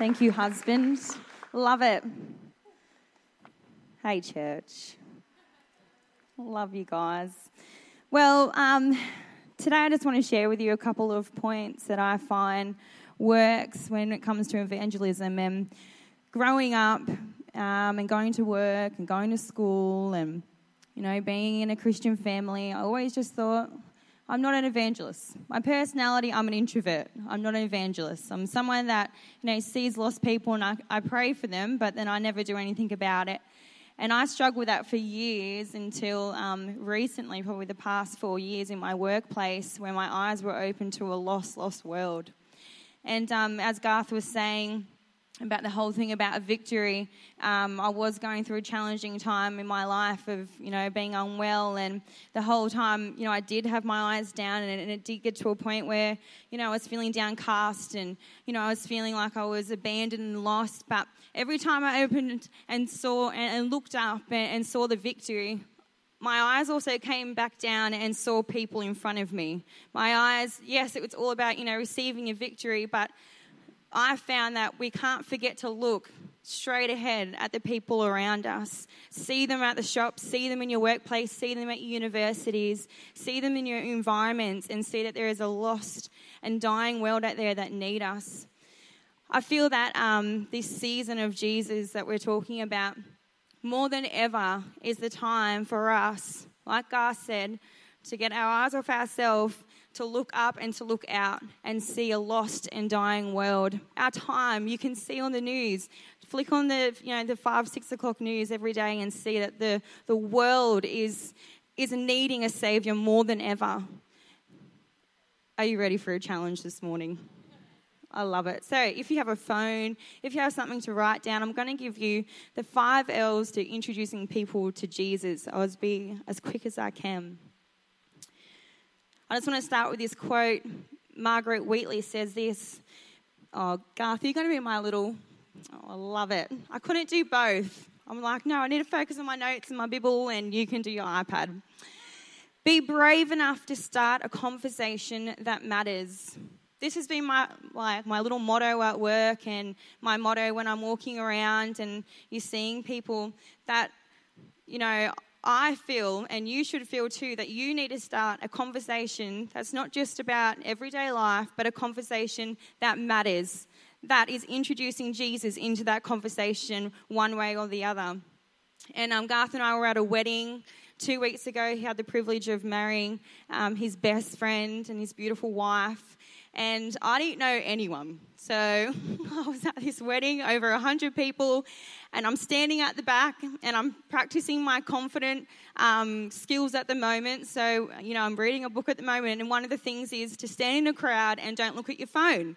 Thank you, husband. Love it. Hey, church. Love you guys. Well, um, today I just want to share with you a couple of points that I find works when it comes to evangelism and growing up um, and going to work and going to school and you know being in a Christian family. I always just thought I'm not an evangelist. My personality, I'm an introvert. I'm not an evangelist. I'm someone that, you know, sees lost people and I, I pray for them, but then I never do anything about it. And I struggled with that for years until um, recently, probably the past four years in my workplace, where my eyes were open to a lost, lost world. And um, as Garth was saying, about the whole thing about a victory. Um, I was going through a challenging time in my life of, you know, being unwell, and the whole time, you know, I did have my eyes down, and it, and it did get to a point where, you know, I was feeling downcast, and you know, I was feeling like I was abandoned and lost. But every time I opened and saw and, and looked up and, and saw the victory, my eyes also came back down and saw people in front of me. My eyes, yes, it was all about, you know, receiving a victory, but I found that we can't forget to look straight ahead at the people around us. See them at the shops, see them in your workplace, see them at universities, see them in your environments, and see that there is a lost and dying world out there that need us. I feel that um, this season of Jesus that we're talking about, more than ever, is the time for us, like Garth said, to get our eyes off ourselves to look up and to look out and see a lost and dying world. Our time, you can see on the news. Flick on the you know the five six o'clock news every day and see that the the world is is needing a savior more than ever. Are you ready for a challenge this morning? I love it. So, if you have a phone, if you have something to write down, I'm going to give you the five L's to introducing people to Jesus. I'll be as quick as I can. I just want to start with this quote. Margaret Wheatley says this Oh, Garth, you're going to be my little. Oh, I love it. I couldn't do both. I'm like, no, I need to focus on my notes and my Bible, and you can do your iPad. Be brave enough to start a conversation that matters. This has been my, my, my little motto at work and my motto when I'm walking around and you're seeing people that, you know, I feel, and you should feel too, that you need to start a conversation that's not just about everyday life, but a conversation that matters, that is introducing Jesus into that conversation one way or the other. And um, Garth and I were at a wedding two weeks ago. He had the privilege of marrying um, his best friend and his beautiful wife. And I didn't know anyone. So I was at this wedding, over 100 people, and I'm standing at the back and I'm practicing my confident um, skills at the moment. So, you know, I'm reading a book at the moment, and one of the things is to stand in a crowd and don't look at your phone.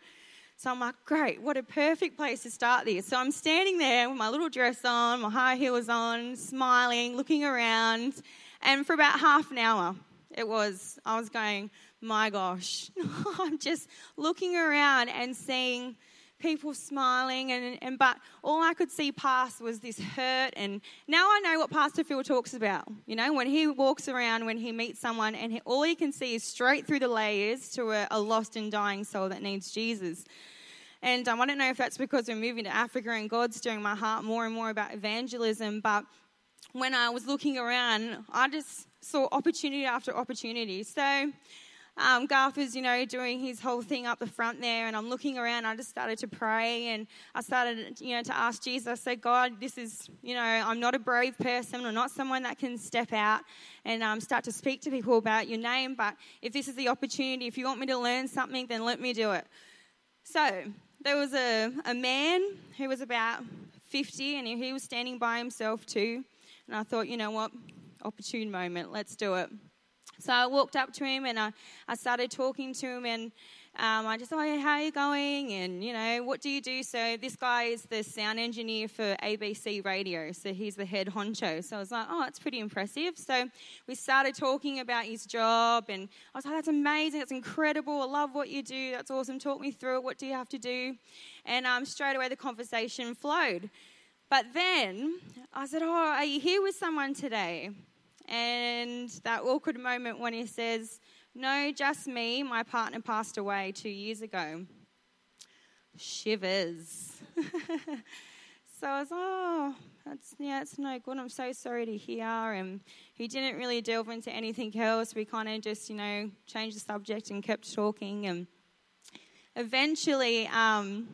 So I'm like, great, what a perfect place to start this. So I'm standing there with my little dress on, my high heels on, smiling, looking around, and for about half an hour, it was, I was going, my gosh, I'm just looking around and seeing people smiling and, and but all I could see past was this hurt and now I know what Pastor Phil talks about. You know, when he walks around, when he meets someone and he, all he can see is straight through the layers to a, a lost and dying soul that needs Jesus. And um, I don't know if that's because we're moving to Africa and God's stirring my heart more and more about evangelism, but when I was looking around, I just saw opportunity after opportunity. So um, Garth was, you know, doing his whole thing up the front there, and I'm looking around. I just started to pray, and I started, you know, to ask Jesus. I said, God, this is, you know, I'm not a brave person. I'm not someone that can step out and um, start to speak to people about your name. But if this is the opportunity, if you want me to learn something, then let me do it. So there was a, a man who was about 50, and he was standing by himself too. And I thought, you know what, opportune moment, let's do it. So I walked up to him and I, I started talking to him and um, I just, oh, how are you going? And, you know, what do you do? So this guy is the sound engineer for ABC Radio. So he's the head honcho. So I was like, oh, that's pretty impressive. So we started talking about his job and I was like, that's amazing. That's incredible. I love what you do. That's awesome. Talk me through it. What do you have to do? And um, straight away the conversation flowed. But then I said, oh, are you here with someone today? And that awkward moment when he says, No, just me. My partner passed away two years ago. Shivers. so I was, oh, that's yeah, it's no good. I'm so sorry to hear. And he didn't really delve into anything else. We kind of just, you know, changed the subject and kept talking. And eventually, um,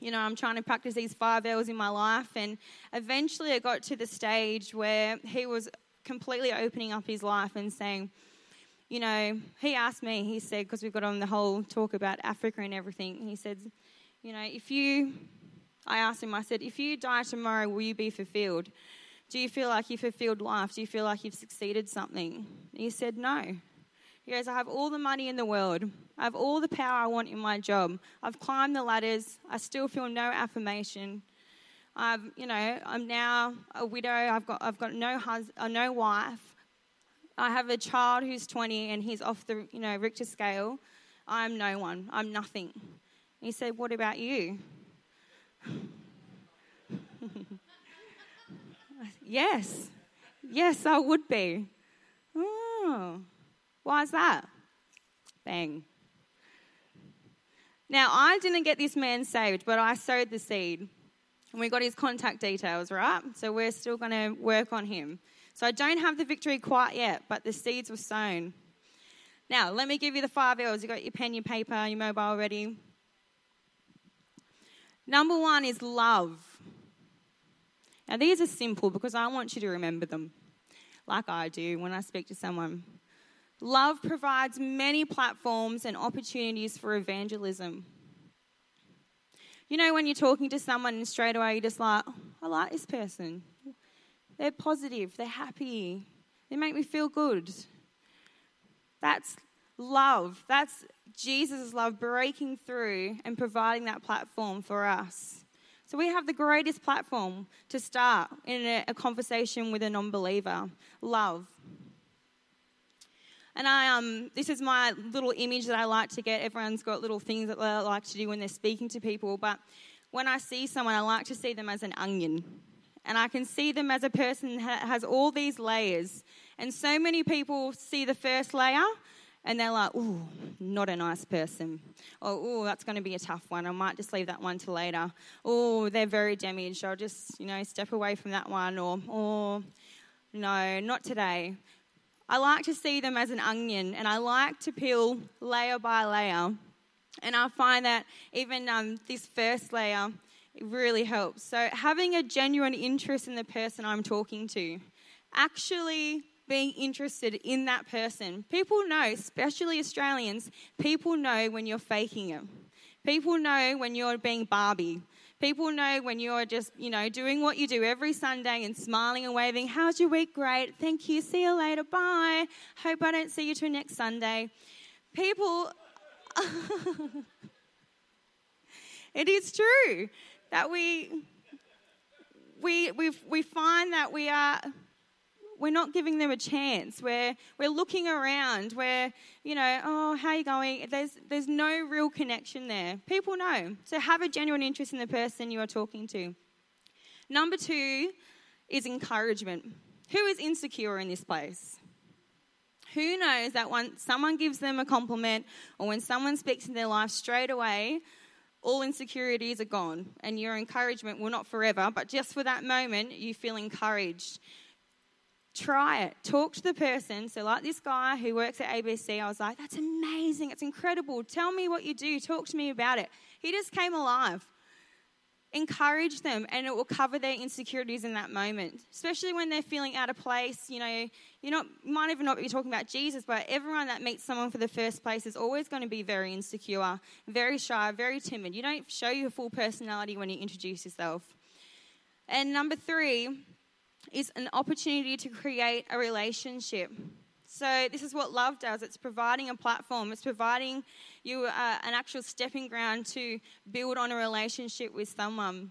you know, I'm trying to practice these five L's in my life. And eventually, I got to the stage where he was completely opening up his life and saying, you know, he asked me, he said, because we've got on the whole talk about Africa and everything, he said, you know, if you, I asked him, I said, if you die tomorrow, will you be fulfilled? Do you feel like you've fulfilled life? Do you feel like you've succeeded something? He said, no. He goes, I have all the money in the world. I have all the power I want in my job. I've climbed the ladders. I still feel no affirmation. I've, you know, I'm now a widow. I've got, I've got no hus- uh, no wife. I have a child who's 20 and he's off the, you know, Richter scale. I'm no one. I'm nothing. He said, What about you? yes. Yes, I would be. Oh. Why is that? Bang. Now, I didn't get this man saved, but I sowed the seed. And we got his contact details, right? So we're still going to work on him. So I don't have the victory quite yet, but the seeds were sown. Now, let me give you the five L's. You got your pen, your paper, your mobile ready. Number one is love. Now, these are simple because I want you to remember them, like I do when I speak to someone. Love provides many platforms and opportunities for evangelism. You know, when you're talking to someone and straight away you're just like, I like this person. They're positive, they're happy, they make me feel good. That's love. That's Jesus' love breaking through and providing that platform for us. So we have the greatest platform to start in a, a conversation with a non believer love. And I, um, this is my little image that I like to get. Everyone's got little things that they like to do when they're speaking to people. But when I see someone, I like to see them as an onion. And I can see them as a person that has all these layers. And so many people see the first layer and they're like, ooh, not a nice person. Or, oh, that's going to be a tough one. I might just leave that one to later. Oh, they're very damaged. I'll just, you know, step away from that one. Or, oh, no, not today. I like to see them as an onion and I like to peel layer by layer. And I find that even um, this first layer really helps. So, having a genuine interest in the person I'm talking to, actually being interested in that person. People know, especially Australians, people know when you're faking it. People know when you're being Barbie. People know when you're just, you know, doing what you do every Sunday and smiling and waving. How's your week? Great. Thank you. See you later. Bye. Hope I don't see you till next Sunday. People. it is true that we we we we find that we are we're not giving them a chance. We're, we're looking around. We're, you know, oh, how are you going? There's, there's no real connection there. People know. So have a genuine interest in the person you are talking to. Number two is encouragement. Who is insecure in this place? Who knows that when someone gives them a compliment or when someone speaks in their life straight away, all insecurities are gone and your encouragement will not forever, but just for that moment, you feel encouraged. Try it. Talk to the person. So, like this guy who works at ABC, I was like, that's amazing. It's incredible. Tell me what you do. Talk to me about it. He just came alive. Encourage them, and it will cover their insecurities in that moment, especially when they're feeling out of place. You know, you're not, you might even not be talking about Jesus, but everyone that meets someone for the first place is always going to be very insecure, very shy, very timid. You don't show your full personality when you introduce yourself. And number three, is an opportunity to create a relationship. So, this is what love does it's providing a platform, it's providing you uh, an actual stepping ground to build on a relationship with someone.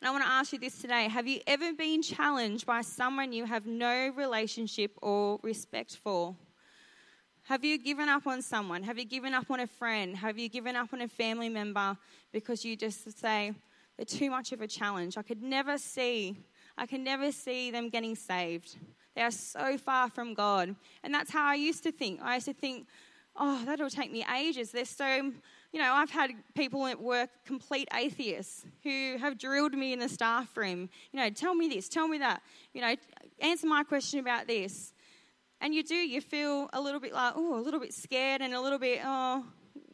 And I want to ask you this today Have you ever been challenged by someone you have no relationship or respect for? Have you given up on someone? Have you given up on a friend? Have you given up on a family member because you just say, they're too much of a challenge? I could never see I can never see them getting saved. They are so far from God. And that's how I used to think. I used to think, oh, that'll take me ages. They're so, you know, I've had people at work, complete atheists, who have drilled me in the staff room. You know, tell me this, tell me that. You know, answer my question about this. And you do, you feel a little bit like, oh, a little bit scared and a little bit, oh,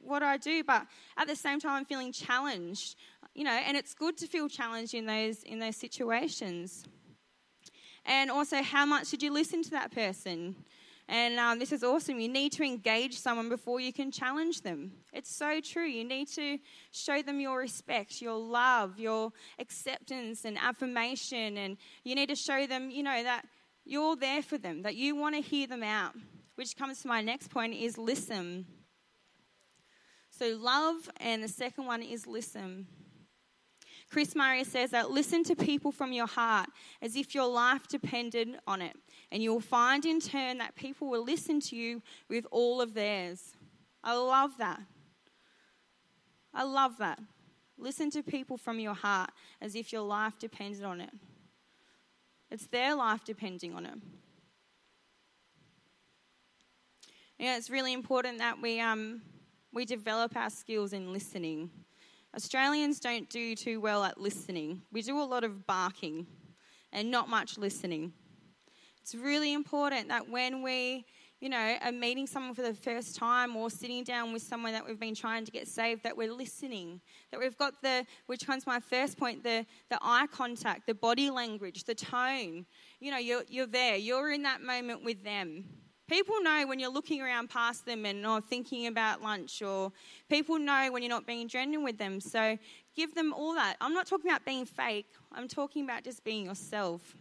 what do I do? But at the same time, I'm feeling challenged. You know, and it's good to feel challenged in those in those situations. And also, how much did you listen to that person? And um, this is awesome. You need to engage someone before you can challenge them. It's so true. You need to show them your respect, your love, your acceptance and affirmation. And you need to show them, you know, that you're there for them, that you want to hear them out. Which comes to my next point is listen. So, love, and the second one is listen. Chris Murray says that listen to people from your heart as if your life depended on it. And you'll find in turn that people will listen to you with all of theirs. I love that. I love that. Listen to people from your heart as if your life depended on it. It's their life depending on it. Yeah, it's really important that we, um, we develop our skills in listening. Australians don't do too well at listening. We do a lot of barking and not much listening. It's really important that when we, you know, are meeting someone for the first time or sitting down with someone that we've been trying to get saved, that we're listening. That we've got the, which comes my first point, the, the eye contact, the body language, the tone. You know, you're, you're there, you're in that moment with them. People know when you're looking around past them and not thinking about lunch, or people know when you're not being genuine with them. So give them all that. I'm not talking about being fake, I'm talking about just being yourself.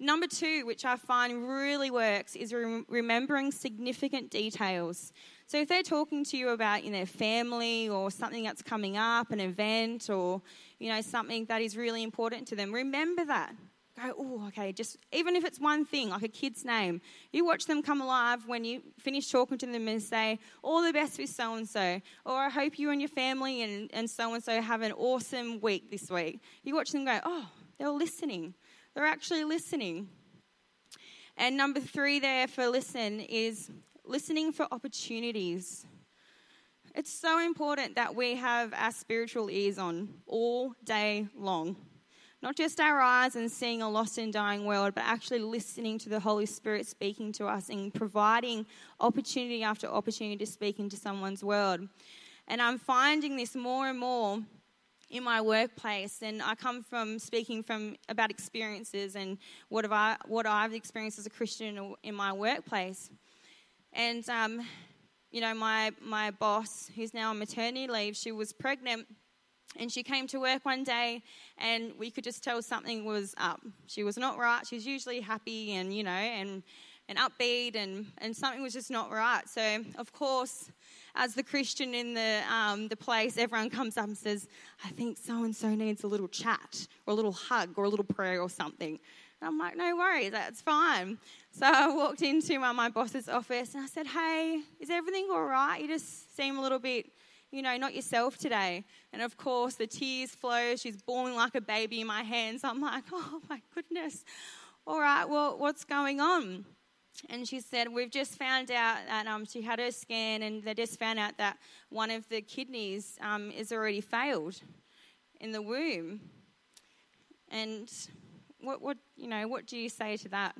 Number two, which I find really works, is re- remembering significant details. So if they're talking to you about in their family or something that's coming up, an event, or you know something that is really important to them, remember that go, oh, okay, just even if it's one thing, like a kid's name, you watch them come alive when you finish talking to them and say, all the best with so and so, or I hope you and your family and so and so have an awesome week this week. You watch them go, oh, they're listening. They're actually listening. And number three there for listen is listening for opportunities. It's so important that we have our spiritual ears on all day long. Not just our eyes and seeing a lost and dying world, but actually listening to the Holy Spirit speaking to us and providing opportunity after opportunity to speak into someone's world. And I'm finding this more and more in my workplace and I come from speaking from about experiences and what have I what I've experienced as a Christian in my workplace. And um, you know, my my boss, who's now on maternity leave, she was pregnant and she came to work one day, and we could just tell something was up. She was not right. She's usually happy and, you know, and, and upbeat, and, and something was just not right. So, of course, as the Christian in the, um, the place, everyone comes up and says, I think so and so needs a little chat, or a little hug, or a little prayer, or something. And I'm like, no worries, that's fine. So I walked into my, my boss's office and I said, hey, is everything all right? You just seem a little bit you know, not yourself today. And of course, the tears flow. She's bawling like a baby in my hands. I'm like, oh my goodness. All right, well, what's going on? And she said, We've just found out that um, she had her scan, and they just found out that one of the kidneys um, is already failed in the womb. And what, what, you know, what do you say to that?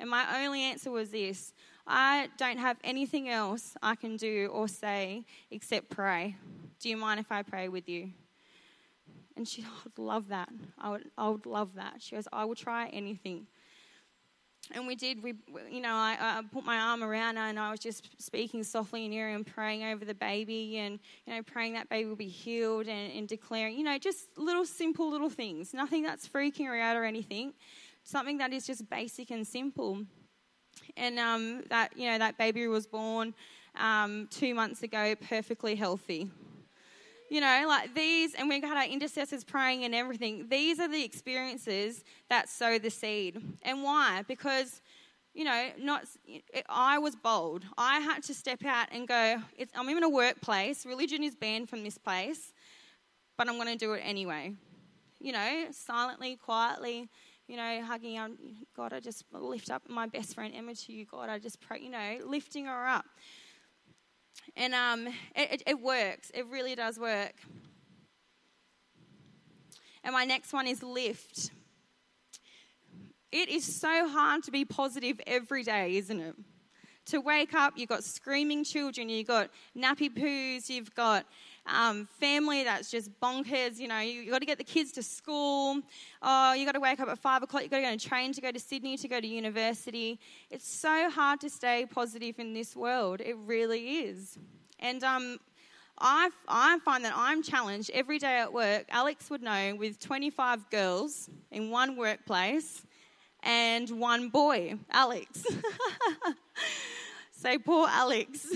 And my only answer was this I don't have anything else I can do or say except pray. Do you mind if I pray with you? And she, oh, would love that. I would, I would love that. She goes, I will try anything. And we did. We, you know, I, I, put my arm around her and I was just speaking softly in her and praying over the baby and, you know, praying that baby will be healed and, and declaring, you know, just little simple little things. Nothing that's freaking her out or anything. Something that is just basic and simple and um, that you know that baby was born um, two months ago, perfectly healthy. You know, like these, and we got our intercessors praying and everything. These are the experiences that sow the seed, and why? Because you know, not I was bold. I had to step out and go. I'm in a workplace. Religion is banned from this place, but I'm going to do it anyway. You know, silently, quietly you know, hugging on God, I just lift up my best friend Emma to you, God. I just pray, you know, lifting her up. And um, it, it works, it really does work. And my next one is lift. It is so hard to be positive every day, isn't it? To wake up, you've got screaming children, you've got nappy poos, you've got um, family that's just bonkers. You know, you, have got to get the kids to school. Oh, you got to wake up at five o'clock. You've got to go on a train to go to Sydney to go to university. It's so hard to stay positive in this world. It really is. And um, I, I find that I'm challenged every day at work. Alex would know with 25 girls in one workplace and one boy, Alex. so poor Alex.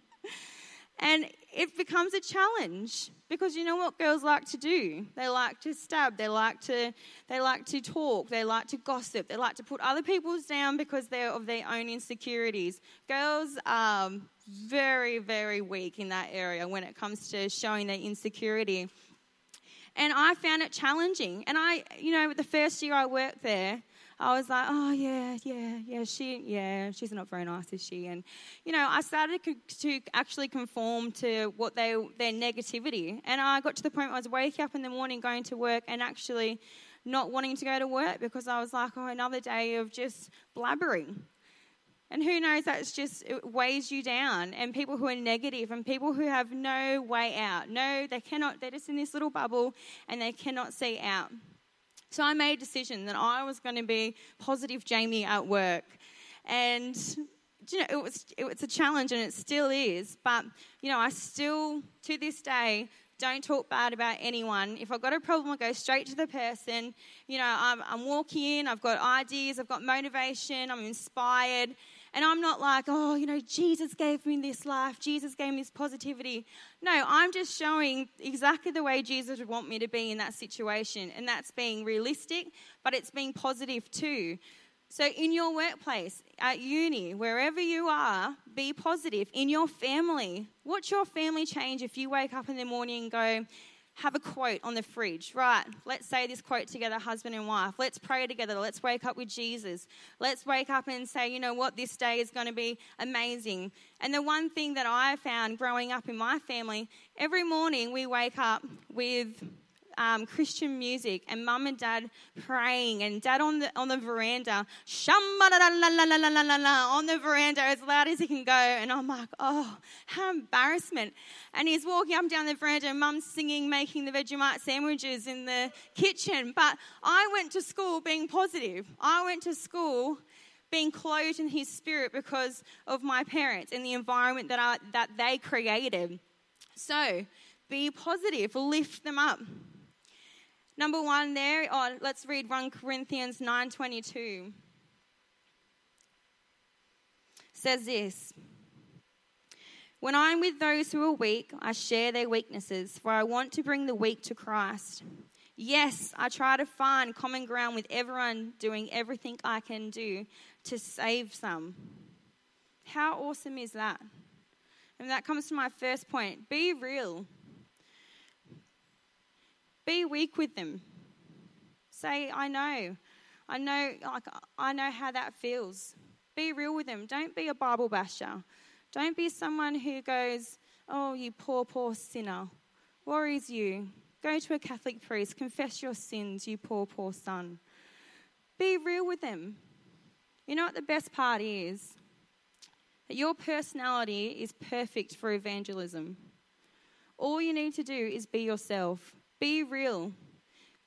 and it becomes a challenge because you know what girls like to do? They like to stab they like to they like to talk they like to gossip they like to put other people's down because they're of their own insecurities. Girls are very very weak in that area when it comes to showing their insecurity. And i found it challenging. And i you know the first year i worked there I was like, oh yeah, yeah, yeah, she, yeah, she's not very nice, is she? And you know, I started to actually conform to what they their negativity, and I got to the point where I was waking up in the morning, going to work, and actually not wanting to go to work because I was like, oh, another day of just blabbering. And who knows, that's just, it weighs you down. And people who are negative and people who have no way out. No, they cannot, they're just in this little bubble and they cannot see out. So I made a decision that I was going to be positive Jamie at work. And you know, it was, it was a challenge and it still is. But, you know, I still, to this day, don't talk bad about anyone. If I've got a problem, I go straight to the person. You know, I'm, I'm walking in, I've got ideas, I've got motivation, I'm inspired. And I'm not like, oh, you know, Jesus gave me this life, Jesus gave me this positivity. No, I'm just showing exactly the way Jesus would want me to be in that situation. And that's being realistic, but it's being positive too. So, in your workplace, at uni, wherever you are, be positive. In your family, watch your family change if you wake up in the morning and go, have a quote on the fridge. Right, let's say this quote together, husband and wife. Let's pray together. Let's wake up with Jesus. Let's wake up and say, you know what, this day is going to be amazing. And the one thing that I found growing up in my family, every morning we wake up with um, Christian music and mum and dad praying and dad on the on the veranda, on the veranda as loud as he can go. And I'm like, oh, how embarrassment. And he's walking up and down the veranda and mum's singing, making the Vegemite sandwiches in the kitchen. But I went to school being positive. I went to school being clothed in his spirit because of my parents and the environment that, I, that they created. So, be positive, lift them up. Number one there, oh, let's read 1 Corinthians 9.22. says this, When I'm with those who are weak, I share their weaknesses, for I want to bring the weak to Christ. Yes, I try to find common ground with everyone, doing everything I can do to save some. How awesome is that? And that comes to my first point be real. Be weak with them. Say, I know. I know like I know how that feels. Be real with them. Don't be a Bible basher. Don't be someone who goes, "Oh, you poor poor sinner." Worries you. Go to a Catholic priest, confess your sins, you poor poor son. Be real with them. You know what the best part is? That your personality is perfect for evangelism. All you need to do is be yourself. Be real.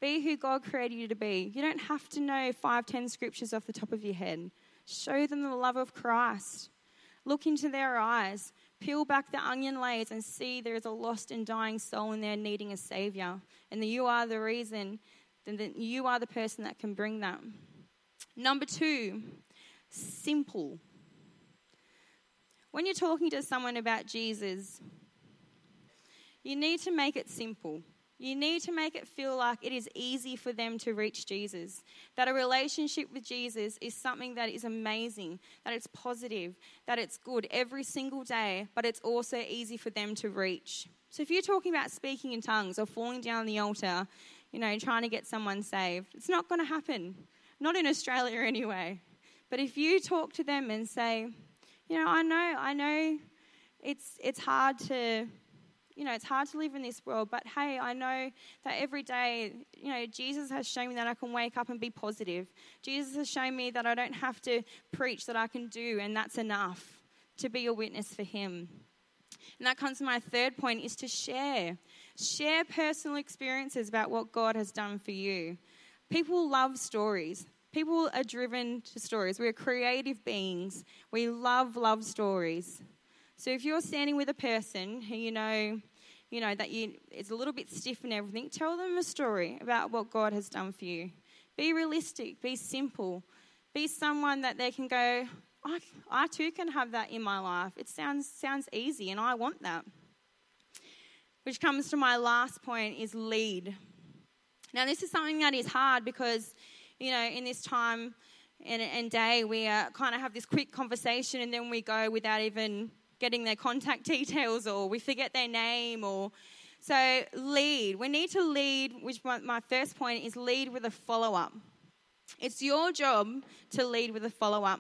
Be who God created you to be. You don't have to know five, ten scriptures off the top of your head. Show them the love of Christ. Look into their eyes. Peel back the onion layers and see there is a lost and dying soul in there needing a Savior. And that you are the reason, that you are the person that can bring that. Number two, simple. When you're talking to someone about Jesus, you need to make it simple. You need to make it feel like it is easy for them to reach Jesus. That a relationship with Jesus is something that is amazing, that it's positive, that it's good every single day, but it's also easy for them to reach. So if you're talking about speaking in tongues or falling down the altar, you know, trying to get someone saved, it's not going to happen. Not in Australia anyway. But if you talk to them and say, you know, I know, I know it's, it's hard to, you know, it's hard to live in this world, but hey, I know that every day, you know, Jesus has shown me that I can wake up and be positive. Jesus has shown me that I don't have to preach, that I can do, and that's enough to be a witness for Him. And that comes to my third point is to share. Share personal experiences about what God has done for you. People love stories. People are driven to stories. We're creative beings. We love, love stories. So if you're standing with a person who you know, you know that you, it's a little bit stiff and everything, tell them a story about what God has done for you. Be realistic. Be simple. Be someone that they can go. I, I too can have that in my life. It sounds sounds easy, and I want that. Which comes to my last point is lead. Now, this is something that is hard because, you know, in this time and, and day, we uh, kind of have this quick conversation and then we go without even getting their contact details or we forget their name or. So, lead. We need to lead, which my, first point is lead with a follow up. It's your job to lead with a follow up.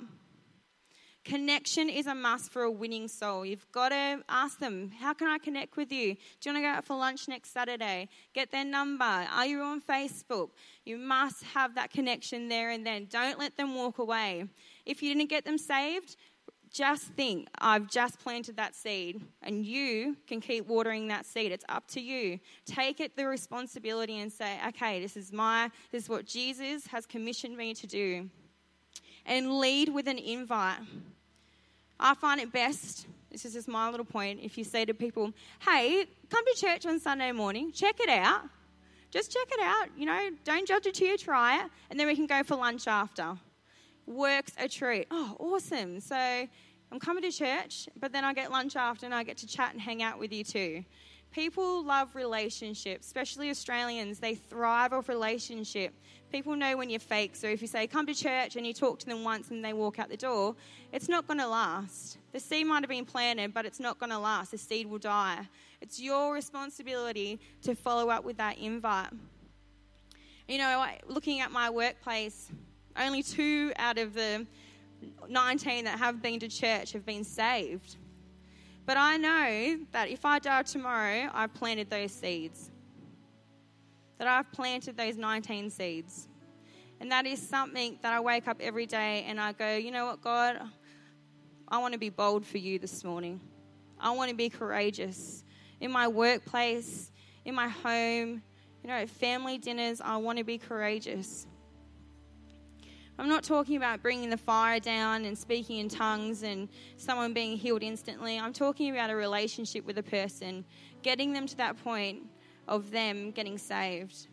Connection is a must for a winning soul. You've got to ask them, How can I connect with you? Do you want to go out for lunch next Saturday? Get their number. Are you on Facebook? You must have that connection there and then. Don't let them walk away. If you didn't get them saved, just think, I've just planted that seed, and you can keep watering that seed. It's up to you. Take it the responsibility and say, okay, this is my, this is what Jesus has commissioned me to do. And lead with an invite. I find it best, this is just my little point, if you say to people, hey, come to church on Sunday morning, check it out. Just check it out, you know, don't judge it till you try it, and then we can go for lunch after. Works a treat. Oh, awesome. So I'm coming to church, but then I get lunch after and I get to chat and hang out with you too. People love relationships, especially Australians. They thrive off relationship. People know when you're fake. So if you say, come to church, and you talk to them once and they walk out the door, it's not going to last. The seed might have been planted, but it's not going to last. The seed will die. It's your responsibility to follow up with that invite. You know, looking at my workplace, only two out of the 19 that have been to church have been saved. But I know that if I die tomorrow, I've planted those seeds that I've planted those 19 seeds. And that is something that I wake up every day and I go, you know what, God, I want to be bold for you this morning. I want to be courageous. In my workplace, in my home, you know, at family dinners, I want to be courageous. I'm not talking about bringing the fire down and speaking in tongues and someone being healed instantly. I'm talking about a relationship with a person, getting them to that point of them getting saved.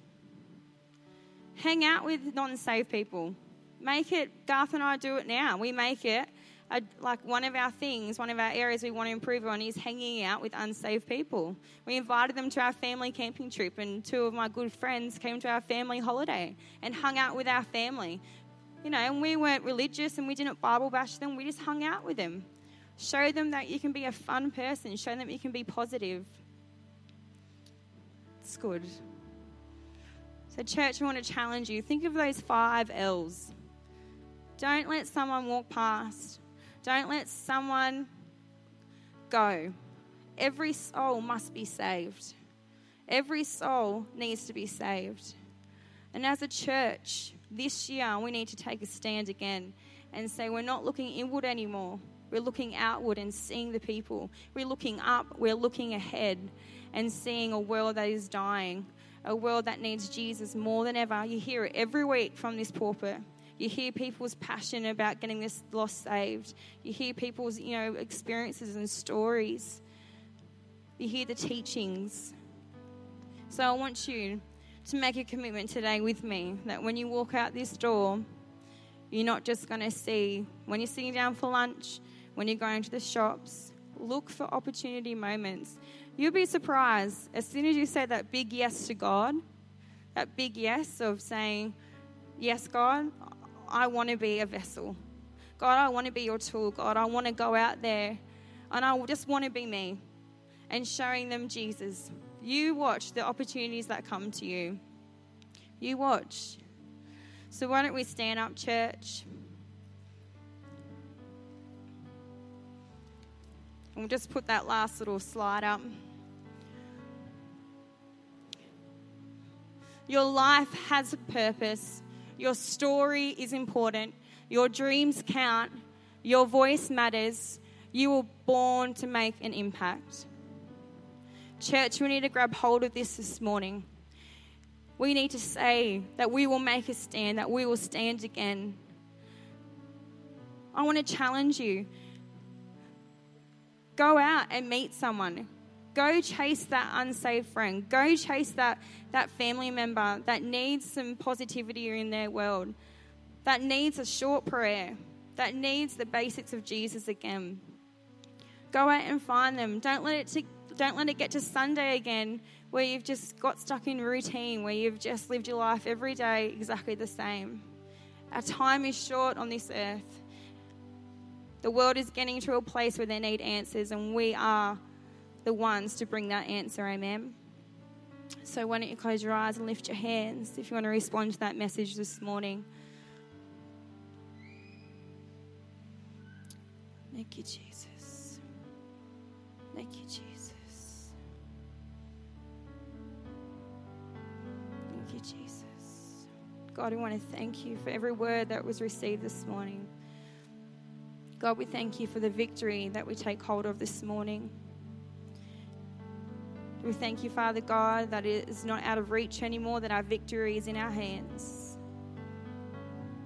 Hang out with non saved people. Make it, Garth and I do it now. We make it a, like one of our things, one of our areas we want to improve on is hanging out with unsaved people. We invited them to our family camping trip, and two of my good friends came to our family holiday and hung out with our family. You know, and we weren't religious and we didn't Bible bash them, we just hung out with them. Show them that you can be a fun person, show them you can be positive. It's good. So, church, I want to challenge you. Think of those five L's. Don't let someone walk past. Don't let someone go. Every soul must be saved. Every soul needs to be saved. And as a church, this year we need to take a stand again and say we're not looking inward anymore. We're looking outward and seeing the people. We're looking up, we're looking ahead and seeing a world that is dying, a world that needs Jesus more than ever. You hear it every week from this pulpit. You hear people's passion about getting this lost saved. You hear people's, you know, experiences and stories. You hear the teachings. So I want you to make a commitment today with me that when you walk out this door, you're not just going to see when you're sitting down for lunch, when you're going to the shops, look for opportunity moments You'll be surprised as soon as you say that big yes to God, that big yes of saying, Yes, God, I want to be a vessel. God, I want to be your tool. God, I want to go out there and I just want to be me and showing them Jesus. You watch the opportunities that come to you. You watch. So, why don't we stand up, church? And we'll just put that last little slide up. Your life has a purpose. Your story is important. Your dreams count. Your voice matters. You were born to make an impact. Church, we need to grab hold of this this morning. We need to say that we will make a stand, that we will stand again. I want to challenge you. Go out and meet someone. Go chase that unsaved friend. Go chase that, that family member that needs some positivity in their world, that needs a short prayer, that needs the basics of Jesus again. Go out and find them. Don't let it, don't let it get to Sunday again where you've just got stuck in routine, where you've just lived your life every day exactly the same. Our time is short on this earth. The world is getting to a place where they need answers, and we are the ones to bring that answer. Amen. So, why don't you close your eyes and lift your hands if you want to respond to that message this morning? Thank you, Jesus. Thank you, Jesus. God, we want to thank you for every word that was received this morning. God, we thank you for the victory that we take hold of this morning. We thank you, Father God, that it is not out of reach anymore, that our victory is in our hands.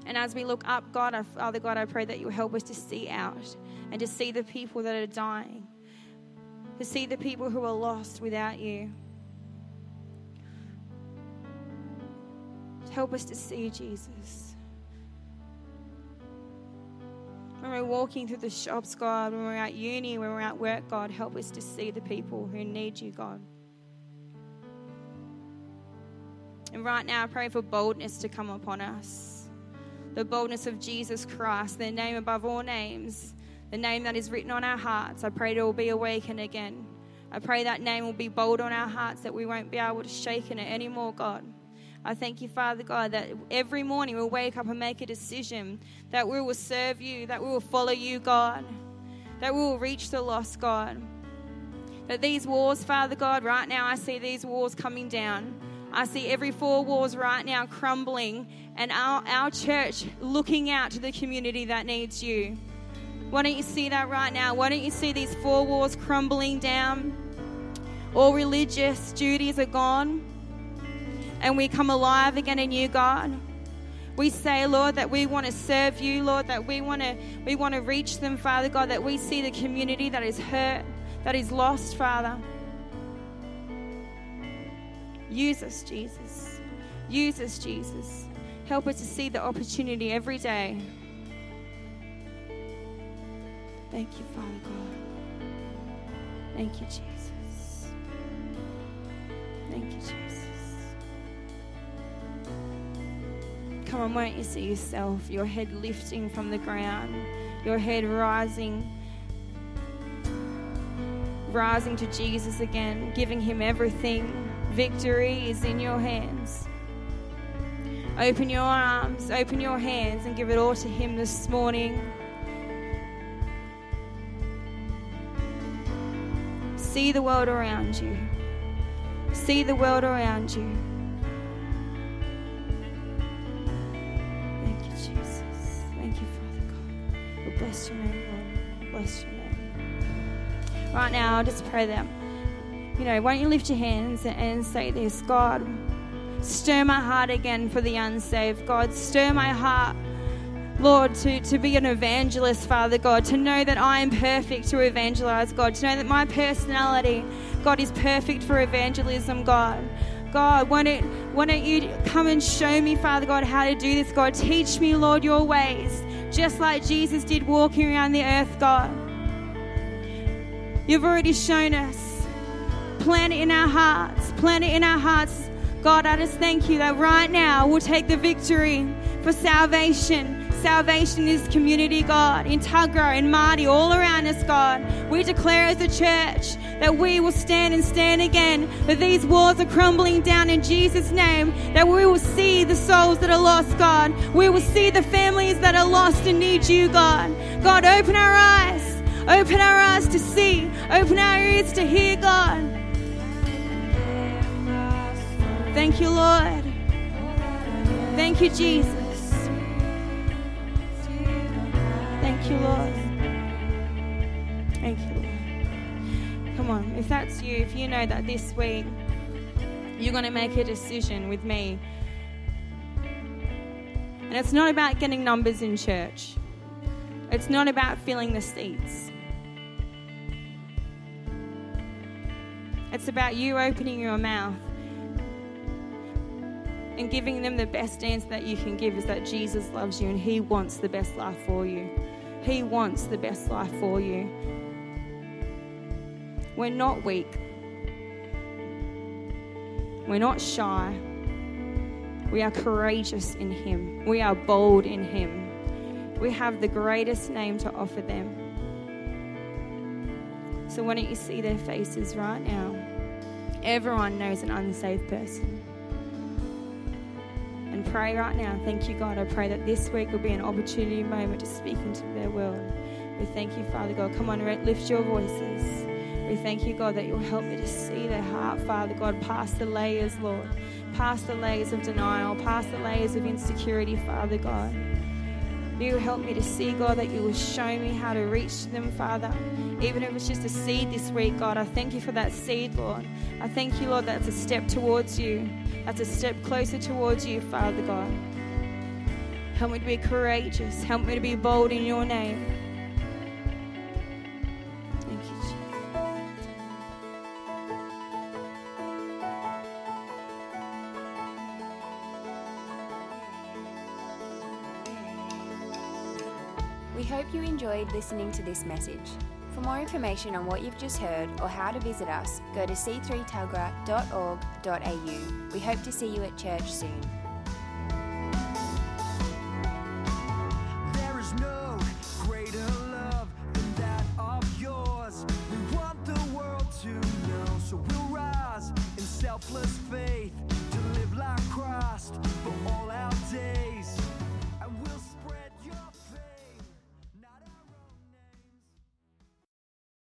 And as we look up, God, Father God, I pray that you help us to see out and to see the people that are dying, to see the people who are lost without you. Help us to see Jesus. When we're walking through the shops, God, when we're at uni, when we're at work, God, help us to see the people who need you, God. And right now, I pray for boldness to come upon us. The boldness of Jesus Christ, the name above all names, the name that is written on our hearts. I pray it will be awakened again. I pray that name will be bold on our hearts, that we won't be able to shake in it anymore, God. I thank you, Father God, that every morning we'll wake up and make a decision that we will serve you, that we will follow you, God, that we will reach the lost, God. That these wars, Father God, right now I see these wars coming down. I see every four walls right now crumbling, and our, our church looking out to the community that needs you. Why don't you see that right now? Why don't you see these four walls crumbling down? All religious duties are gone, and we come alive again in you, God. We say, Lord, that we want to serve you, Lord, that we want to we want to reach them, Father God, that we see the community that is hurt, that is lost, Father. Use us, Jesus. Use us, Jesus. Help us to see the opportunity every day. Thank you, Father God. Thank you, Jesus. Thank you, Jesus. Come on, won't you see yourself, your head lifting from the ground, your head rising, rising to Jesus again, giving Him everything Victory is in your hands. Open your arms, open your hands, and give it all to Him this morning. See the world around you. See the world around you. Bless your name, Lord. Bless your name. Right now, I'll just pray that you know, why don't you lift your hands and say this God, stir my heart again for the unsaved. God, stir my heart. Lord, to, to be an evangelist, Father God, to know that I am perfect to evangelize, God, to know that my personality, God, is perfect for evangelism, God. God, why don't, why don't you come and show me, Father God, how to do this, God? Teach me, Lord, your ways, just like Jesus did walking around the earth, God. You've already shown us Plant it in our hearts. Plant it in our hearts. God, I just thank you that right now we'll take the victory for salvation. Salvation is community, God, in Tuggerah, in Mardi, all around us, God. We declare as a church that we will stand and stand again, that these walls are crumbling down in Jesus' name, that we will see the souls that are lost, God. We will see the families that are lost and need you, God. God, open our eyes Open our eyes to see. Open our ears to hear, God. Thank you, Lord. Thank you, Jesus. Thank you, Lord. Thank you, Lord. Come on, if that's you, if you know that this week you're going to make a decision with me. And it's not about getting numbers in church, it's not about filling the seats. It's about you opening your mouth and giving them the best answer that you can give is that Jesus loves you and He wants the best life for you. He wants the best life for you. We're not weak. We're not shy. We are courageous in Him. We are bold in Him. We have the greatest name to offer them. So, why don't you see their faces right now? Everyone knows an unsaved person. Pray right now. Thank you, God. I pray that this week will be an opportunity moment to speak into their world. We thank you, Father God. Come on, lift your voices. We thank you, God, that you'll help me to see their heart, Father God, past the layers, Lord, past the layers of denial, past the layers of insecurity, Father God. You help me to see, God, that you will show me how to reach them, Father. Even if it's just a seed this week, God, I thank you for that seed, Lord. I thank you, Lord, that's a step towards you. That's a step closer towards you, Father God. Help me to be courageous. Help me to be bold in your name. Enjoyed listening to this message. For more information on what you've just heard or how to visit us, go to c3tuggerah.org.au. We hope to see you at church soon.